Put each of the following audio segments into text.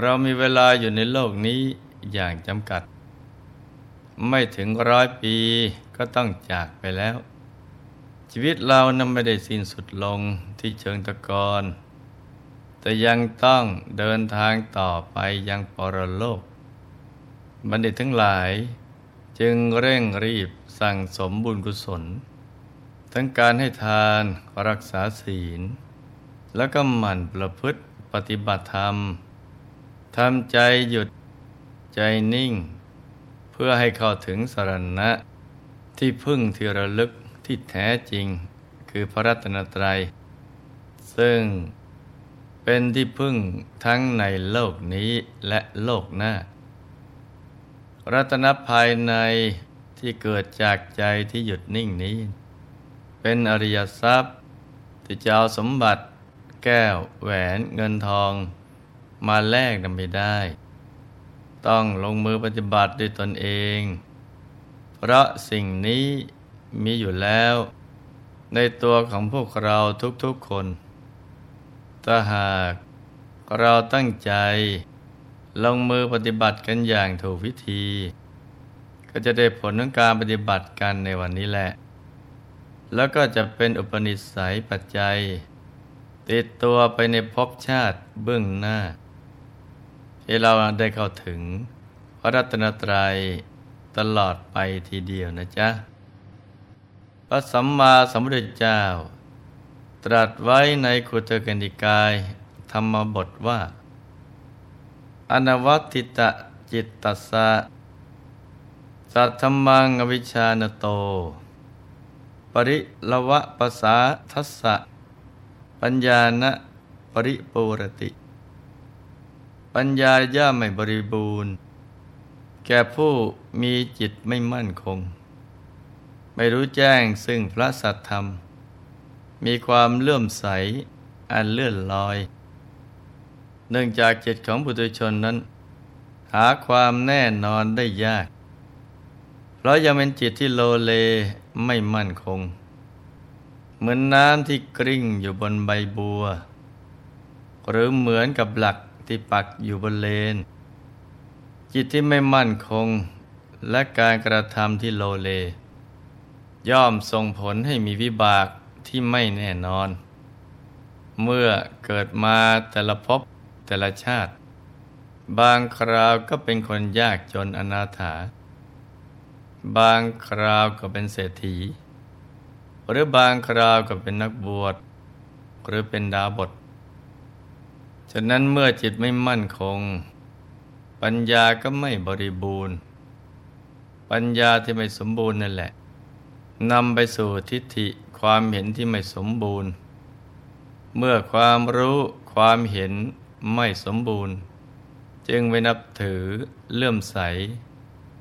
เรามีเวลาอยู่ในโลกนี้อย่างจำกัด ไม่ถึงร้อยปีก็ต้องจากไปแล้ว ชีวิตเรานั้นไม่ได้สิ้นสุดลงที่เชิงตะกอนแต่ยังต้องเดินทางต่อไปยังปรโลก บัณฑิตทั้งหลาย จึงเร่งรีบสั่งสมบุญกุศล ทั้งการให้ทานรักษาศีล แล้วก็หมั่นประพฤติปฏิบัติธรรม ทำใจหยุดใจนิ่ง เพื่อให้เข้าถึงสรณะ ที่พึ่งที่ระลึกที่แท้จริง คือพระรัตนตรัย ซึ่งเป็นที่พึ่งทั้งในโลกนี้และโลกหน้า รัตนภายในที่เกิดจากใจที่หยุดนิ่งนี้ เป็นอริยทรัพย์ที่จะเอาสมบัติ แก้วแหวนเงินทอง มาแลกนำไม่ได้ ต้องลงมือปฏิบัติด้วยตนเอง เพราะสิ่งนี้มีอยู่แล้ว ในตัวของพวกเราทุกๆคนถ้าหากเราตั้งใจ ลงมือปฏิบัติกันอย่างถูกวิธี ก็จะได้ผลของการปฏิบัติกันในวันนี้แหละ แล้วก็จะเป็นอุปนิสัยปัจจัย ติดตัวไปในภพชาติเบื้องหน้า ที่เราได้เข้าถึงพระรัตนตรัยตลอดไปทีเดียวนะจ๊ะ พระสัมมาสัมพุทธเจ้า ตรัสไว้ในคุตกันดิกาย ธรรมบทว่า อนวัติตะจิตตสะสัทธมังอวิชานโต ปริละวะภาษาทัสสะ ปัญญาณปริปูรติ ปัญญาย่าไม่บริบูรณ์ แก่ผู้มีจิตไม่มั่นคง ไม่รู้แจ้งซึ่งพระสัทธรรม มีความเลื่อมใสอันเลื่อนลอย เนื่องจากจิตของบุตรชนนั้น หาความแน่นอนได้ยาก เพราะยังเป็นจิตที่โลเลไม่มั่นคง เหมือนน้ำที่กริ่งอยู่บนใบบัว หรือเหมือนกับหลัก ที่ปักอยู่บนเลน จิตที่ไม่มั่นคงและการกระทำที่โลเล ย่อมส่งผลให้มีวิบากที่ไม่แน่นอน เมื่อเกิดมาแต่ละภพแต่ละชาติ บางคราวก็เป็นคนยากจนอนาถา บางคราวก็เป็นเศรษฐี หรือบางคราวก็เป็นนักบวช หรือเป็นดาบท ฉะนั้นเมื่อจิตไม่มั่นคง ปัญญาก็ไม่บริบูรณ์ ปัญญาที่ไม่สมบูรณ์นั่นแหละนำไปสู่ทิฏฐิความเห็นที่ไม่สมบูรณ์ เมื่อความรู้ความเห็นไม่สมบูรณ์ จึงไปนับถือเลื่อมใส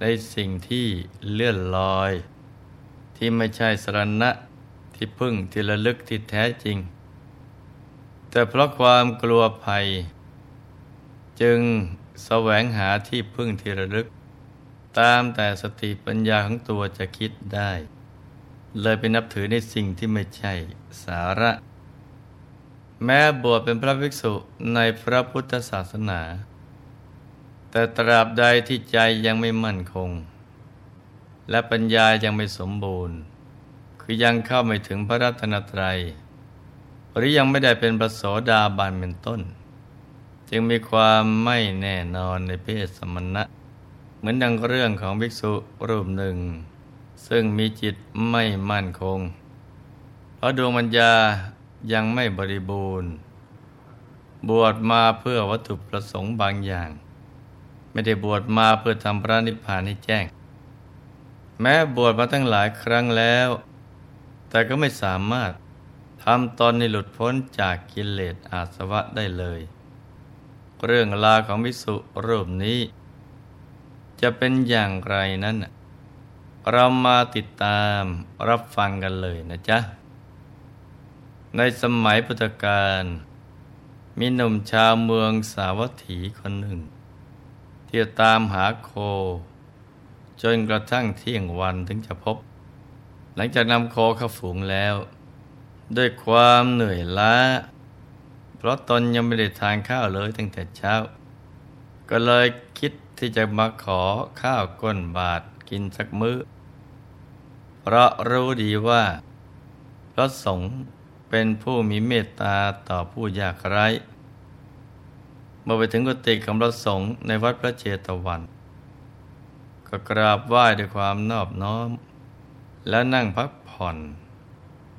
ในสิ่งที่เลื่อนลอย ที่ไม่ใช่สรณะที่พึ่งที่ระลึกที่แท้จริง แต่เพราะความกลัวภัย จึงแสวงหาที่พึ่งที่ระลึก ตามแต่สติปัญญาของตัวจะคิดได้ เลยไปนับถือในสิ่งที่ไม่ใช่สาระ แม้บวชเป็นพระภิกษุในพระพุทธศาสนา แต่ตราบใดที่ใจยังไม่มั่นคง และปัญญายังไม่สมบูรณ์ คือยังเข้าไม่ถึงพระรัตนตรัย หรือยังไม่ได้เป็นประโสดาบันเป็นต้น จึงมีความไม่แน่นอนในเพศสมณะ เหมือนดังเรื่องของภิกษุรูปหนึ่ง ซึ่งมีจิตไม่มั่นคง เพราะดวงปัญญายังไม่บริบูรณ์ บวชมาเพื่อวัตถุประสงค์บางอย่าง ไม่ได้บวชมาเพื่อทำพระนิพพานให้แจ้ง แม้บวชมาตั้งหลายครั้งแล้ว แต่ก็ไม่สามารถ ทำตนให้หลุดพ้นจากกิเลสอาสวะได้เลย เรื่องลาของวิสุรูปนี้ จะเป็นอย่างไรนั้น เรามาติดตามรับฟังกันเลยนะจ๊ะ ในสมัยพุทธกาลมีหนุ่มชาวเมืองสาวัตถีคนหนึ่งที่ตามหาโค จนกระทั่งเที่ยงวันถึงจะพบ หลังจากนำโคเข้าฝูงแล้ว ด้วยความเหนื่อยล้า เพราะตนยังไม่ได้ทานข้าวเลยตั้งแต่เช้า ก็เลยคิดที่จะมาขอข้าวก้นบาทกินสักมื้อ เพราะรู้ดีว่า พระสงฆ์เป็นผู้มีเมตตาต่อผู้ยากไร้เมื่อไปถึงกุฏิของพระสงฆ์ในวัดพระเจตวัน ก็กราบไหว้ด้วยความนอบน้อม แล้วนั่งพักผ่อน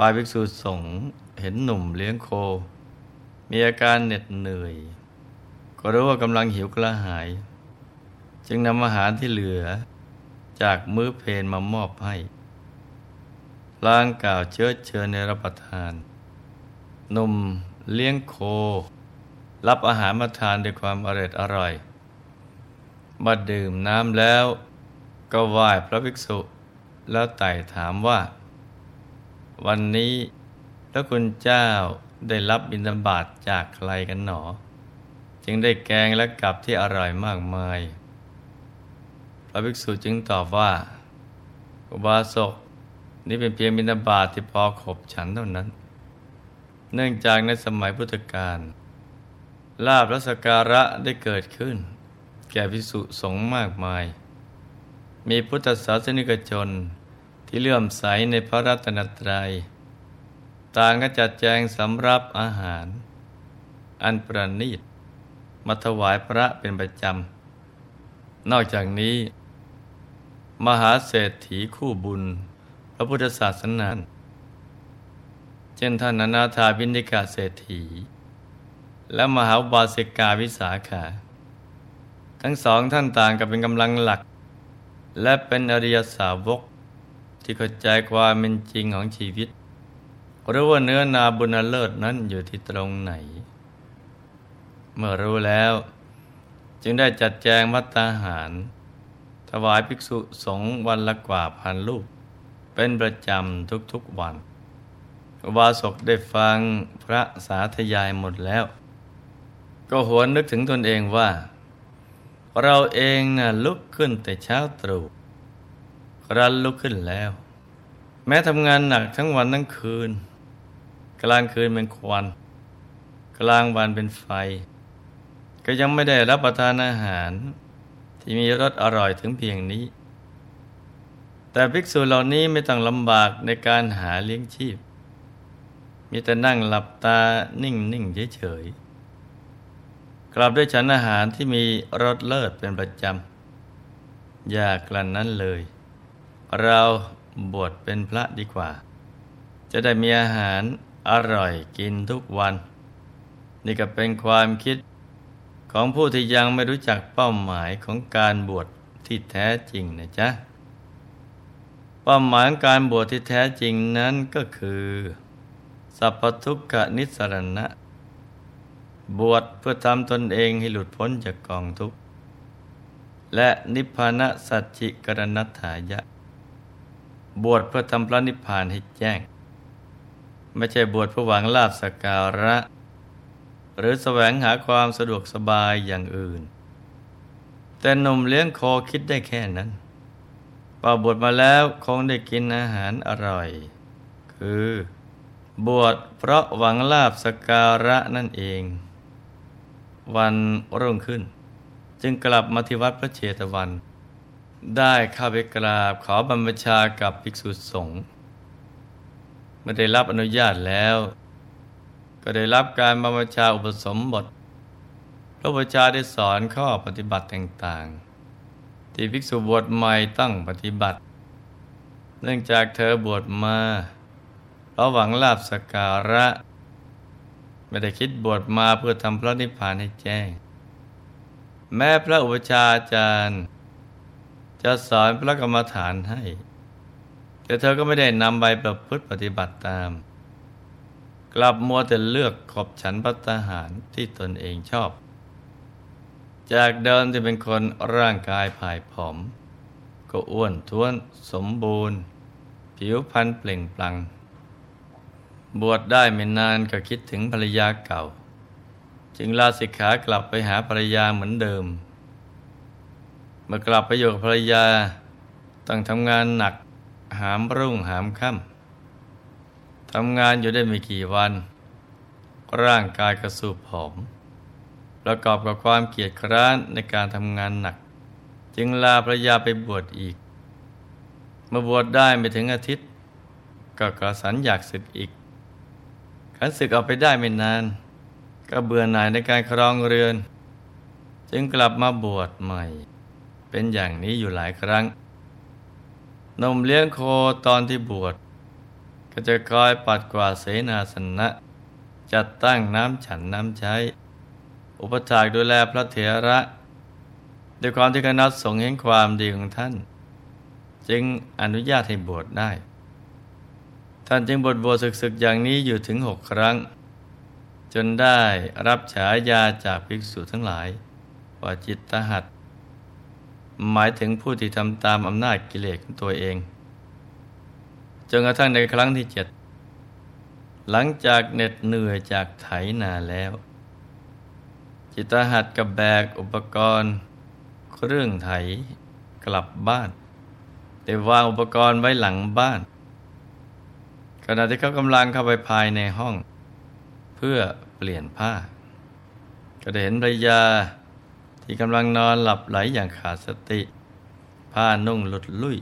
ฝ่ายภิกษุสงฆ์เห็นหนุ่มเลี้ยงโค มีอาการเหน็ดเหนื่อย ก็รู้ว่ากำลังหิวกระหาย จึงนำอาหารที่เหลือจากมื้อเพลนมามอบให้ลางกล่าวเชื้อเชิญในรับประทาน หนุ่มเลี้ยงโค รับอาหารมาทานด้วยความอร่อยอร่อยมาดื่มน้ำแล้วก็ไหว้พระภิกษุ แล้วไต่ถามว่า วันนี้พระคุณเจ้าได้รับบิณฑบาตจากใครกันหนอ จึงได้แกงและกับที่อร่อยมากมาย พระภิกษุจึงตอบว่าอุบาสกนี่เป็นเพียงบิณฑบาตที่พอขบฉันเท่านั้น เนื่องจากในสมัยพุทธกาลลาบรัศการะได้เกิดขึ้น แก่พิสุสงฆ์มากมาย มีพุทธศาสนิกชน ที่เลื่อมใสในพระรัตนตรยัย ต่างก็จัดแจงสำรับอาหาร อันประณีตมาถวายพระเป็นประจำ นอกจากนี้ มหาเศรษฐีคู่บุญ พระพุทธศาสนาเช่นท่านนาถาบินิกาเศรษฐี และมหาบาสิกาวิสาขา ทั้งสองท่านต่างกับเป็นกำลังหลัก และเป็นอริยสาวก ที่เข้าใจความเป็นจริงของชีวิตรู้ว่าเนื้อนาบุญเลิศนั้นอยู่ที่ตรงไหน เมื่อรู้แล้ว จึงได้จัดแจงมัตตาหาร ถวายภิกษุสงฆ์วันละกว่าพันลูก เป็นประจำทุกๆวันอุบาสกได้ฟังพระสาธยายหมดแล้ว ก็หวนนึกถึงตนเองว่า เราเองนะ่ะลุกขึ้นแต่เช้าตรู่ รันลุกขึ้นแล้ว แม้ทำงานหนักทั้งวันทั้งคืน กลางคืนเป็นควัน กลางวันเป็นไฟ ก็ยังไม่ได้รับประทานอาหาร ที่มีรสอร่อยถึงเพียงนี้ แต่ภิกษุเหล่านี้ไม่ต้องลำบากในการหาเลี้ยงชีพ มีแต่นั่งหลับตานิ่งนิ่งเฉยๆกลับด้วยฉันอาหารที่มีรสเลิศเป็นประจำอย่ากลั่นนั้นเลย เราบวชเป็นพระดีกว่า จะได้มีอาหารอร่อยกินทุกวัน นี่ก็เป็นความคิดของผู้ที่ยังไม่รู้จักเป้าหมายของการบวชที่แท้จริงนะจ๊ะ เป้าหมายการบวชที่แท้จริงนั้นก็คือ สัพพทุกขนิสรณะ บวชเพื่อทำตนเองให้หลุดพ้นจากกองทุกข์ และนิพพานะสัจจิกรณัฐายะ บวชเพื่อทำพระนิพพานให้แจ้ง ไม่ใช่บวชเพื่อหวังลาภสการะ หรือแสวงหาความสะดวกสบายอย่างอื่น แต่นมเลี้ยงโคคิดได้แค่นั้นพอบวชมาแล้วคงได้กินอาหารอร่อย คือบวชเพราะหวังลาบสการะนั่นเอง วันรุ่งขึ้น จึงกลับมาที่วัดพระเชตวัน ได้เข้าไปกราบขอบรรพชากับภิกษุสงฆ์เมื่อได้รับอนุญาตแล้ว ก็ได้รับการบรรพชาอุปสมบท พระพุทธเจ้าได้สอนข้อปฏิบัติต่างๆ ที่ภิกษุบวชใหม่ต้องปฏิบัติ เนื่องจากเธอบวชมาเพราะหวังลาบสการะ ไม่ได้คิดบวชมาเพื่อทำพระนิพพานให้แจ้ง แม้พระอุปชาจารย์ จะสอนพระกรรมฐานให้ แต่เธอก็ไม่ได้นำใบประพฤติปฏิบัติตาม กลับมัวแต่เลือกขอบฉันพัฒหารที่ตนเองชอบ จากเดิมที่เป็นคนร่างกายผายผอม ก็อ้วนท้วนสมบูรณ์ ผิวพรรณเปล่งปลั่งบวชได้ไม่นานก็คิดถึงภรรยาเก่า จึงลาสิกขากลับไปหาภรรยาเหมือนเดิม เมื่อกลับไปอยู่กับภรรยา ต้องทำงานหนักหามรุ่งหามค่ำทำงานอยู่ได้ไม่กี่วัน ร่างกายกระสูบผอม ประกอบกับความเกียจคร้านในการทำงานหนัก จึงลาภรรยาไปบวชอีกมื่อบวชได้ไม่ถึงอาทิตย์ ก็กระสันอยากศึกอีกขันศึกออกไปได้ไม่นาน ก็เบื่อหน่ายในการครองเรือน จึงกลับมาบวชใหม่ เป็นอย่างนี้อยู่หลายครั้ง นมเลี้ยงโคตอนที่บวช ก็จะคอยปัดกวาดเสนาสนะ จัดตั้งน้ำฉันน้ำใช้ อุปถากดูแลพระเถระด้วยความที่คณะสงฆ์เห็นความดีของท่าน จึงอนุญาตให้บวชได้ ท่านจึงบวชบวชศึกๆ อย่างนี้อยู่ถึงหกครั้ง จนได้รับฉายาจากภิกษุทั้งหลายว่าจิตตหัด หมายถึงผู้ที่ทำตามอำนาจกิเลสของตัวเอง จนกระทั่งในครั้งที่เจ็ดหลังจากเหน็ดเหนื่อยจากไถนาแล้ว จิตหัดกับแบกอุปกรณ์ เครื่องไถกลับบ้าน แต่วางอุปกรณ์ไว้หลังบ้าน ขณะที่เขากำลังเข้าไปภายในห้อง เพื่อเปลี่ยนผ้า ก็ได้เห็นภรรยา ที่กำลังนอนหลับไหลอย่างขาดสติ ผ้านุ่งหลุดลุ่ย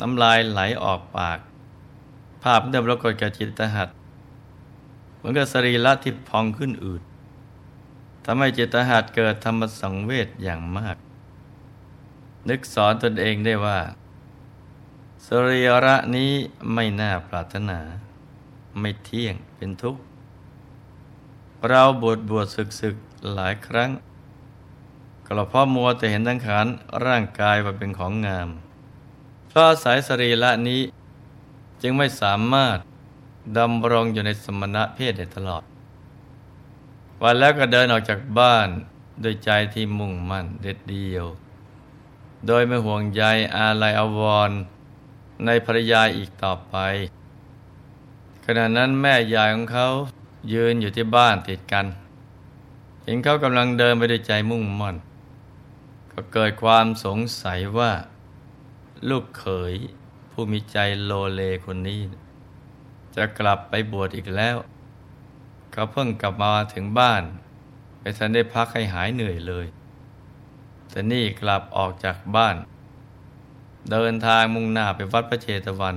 น้ำลายไหลออกปาก ภาพเดิมปรากฏแกับจิตหัดเหมือนกับสรีระที่พองขึ้นอืดทำให้จิตหัดเกิดธรรมสังเวชอย่างมาก นึกสอนตนเองได้ว่า สรีระนี้ไม่น่าปรารถนา ไม่เที่ยงเป็นทุกข์ เราบวชบวชศึกศึกหลายครั้ง ก็เพราะมัวแต่เห็นทั้งขานร่างกายว่าเป็นของงาม เพราะสายสรีละนี้ จึงไม่สามารถดำรงอยู่ในสมณะเพศได้ตลอด วันแล้วก็เดินออกจากบ้านโดยใจที่มุ่งมั่นเด็ดเดียว โดยไม่ห่วงใยอาลัยอววรในภรรยาอีกต่อไป ขณะนั้นแม่ยายของเขายืนอยู่ที่บ้านติดกัน เห็นเขากำลังเดินไปด้วยใจมุ่งมั่น ก็เกิดความสงสัยว่า ลูกเขยผู้มีใจโลเลคนนี้ จะกลับไปบวชอีกแล้วเขาเพิ่งกลับมาถึงบ้านไปทันได้พักให้หายเหนื่อยเลย แต่นี่กลับออกจากบ้าน เดินทางมุ่งหน้าไปวัดพระเชตวัน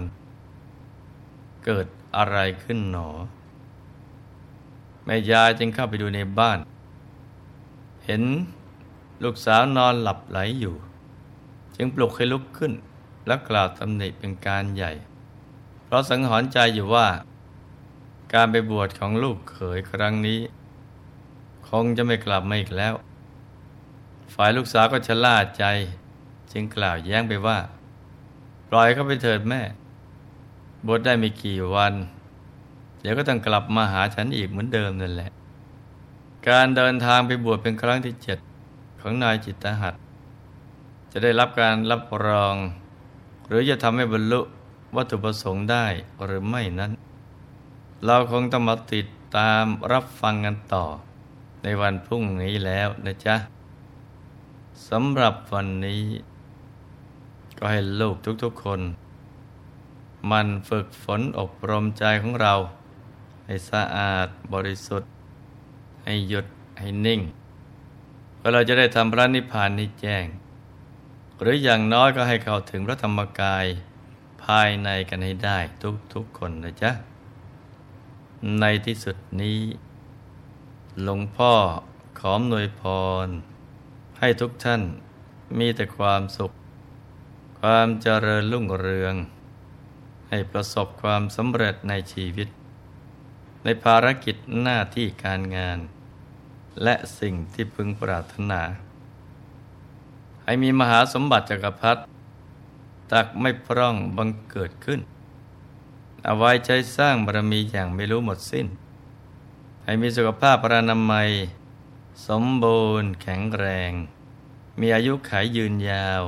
เกิดอะไรขึ้นหนอ แม่ยายจึงเข้าไปดูในบ้าน เห็น ลูกสาวนอนหลับไหลอยู่ จึงปลุกให้ลุกขึ้น และกล่าวตำหนิเป็นการใหญ่ เพราะสังหรณ์ใจอยู่ว่า การไปบวชของลูกเขยครั้งนี้ คงจะไม่กลับมาอีกแล้ว ฝ่ายลูกสาวก็ชะล่าใจ จึงกล่าวแย้งไปว่า ปล่อยเขาไปเถิดแม่ บวชได้ไม่กี่วัน เดี๋ยวก็ต้องกลับมาหาฉันอีกเหมือนเดิมนั่นแหละ การเดินทางไปบวชเป็นครั้งที่เจ็ด ของนายจิตตหัดจะได้รับการรับรอง หรือจะทำให้บรรลุวัตถุประสงค์ได้หรือไม่นั้น เราคงต้องมาติดตามรับฟังกันต่อ ในวันพรุ่งนี้แล้วนะจ๊ะสำหรับวันนี้ ก็ให้ลูกทุกๆคน มันฝึกฝนอบรมใจของเรา ให้สะอาดบริสุทธิ์ ให้หยุดให้นิ่ง เพื่อเราจะได้ทำพระนิพพานนี้แจ้ง หรืออย่างน้อยก็ให้เข้าถึงพระธรรมกายภายในกันให้ได้ทุกทุกคนนะจ๊ะ ในที่สุดนี้ หลวงพ่อขอมนวยพร ให้ทุกท่านมีแต่ความสุข ความเจริญรุ่งเรือง ให้ประสบความสำเร็จในชีวิต ในภารกิจหน้าที่การงาน และสิ่งที่พึงปรารถนา ให้มีมหาสมบัติจักรพรรดิตักไม่พร่องบังเกิดขึ้น เอาไว้ใจสร้างบารมีอย่างไม่รู้หมดสิ้น ให้มีสุขภาพพรานามัย สมบูรณ์แข็งแรง มีอายุขายยืนยาว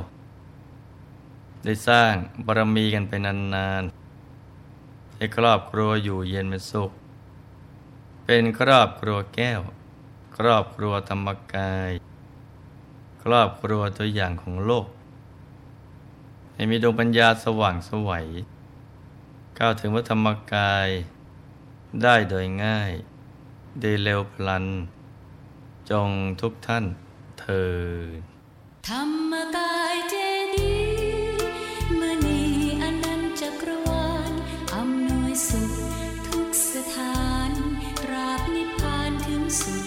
ได้สร้างบารมีกันไปนานๆให้ครอบครัวอยู่เย็นเป็นสุข เป็นครอบครัวแก้ว ครอบครัวธรรมกาย ครอบครัวตัวอย่างของโลก ให้มีดวงปัญญาสว่างสวัยก้าวถึงวัธรรมกาย ได้โดยง่าย ได้เร็วพลัน จงทุกท่านเธอธรรมกายเจดีมณีอนันจักรวาลอำนวยสุขทุกสถาน ราบนิพพานถึงสุด